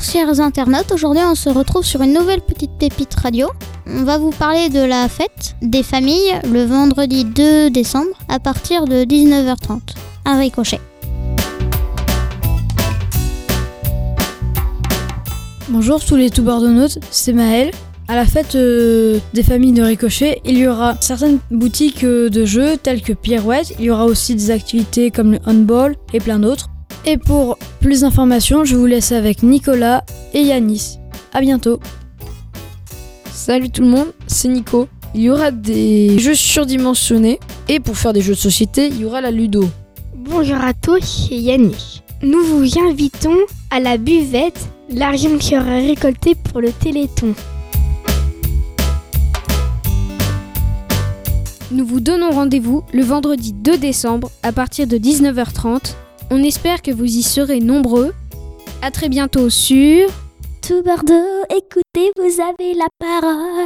chers internautes, aujourd'hui on se retrouve sur une nouvelle petite pépite radio. On va vous parler de la fête des familles le vendredi 2 décembre à partir de 19h30 à Ricochet. Bonjour tous les tout bordonautes, c'est Maël. À la fête euh, des familles de Ricochet, il y aura certaines boutiques euh, de jeux telles que Pirouette, il y aura aussi des activités comme le handball et plein d'autres. Et pour plus d'informations, je vous laisse avec Nicolas et Yanis. A bientôt. Salut tout le monde, c'est Nico. Il y aura des jeux surdimensionnés et pour faire des jeux de société, il y aura la Ludo. Bonjour à tous, c'est Yannick. Nous vous invitons à la buvette, l'argent qui sera récolté pour le Téléthon. Nous vous donnons rendez-vous le vendredi 2 décembre à partir de 19h30. On espère que vous y serez nombreux. À très bientôt sur Tout Bordeaux, écoutez, vous avez la parole.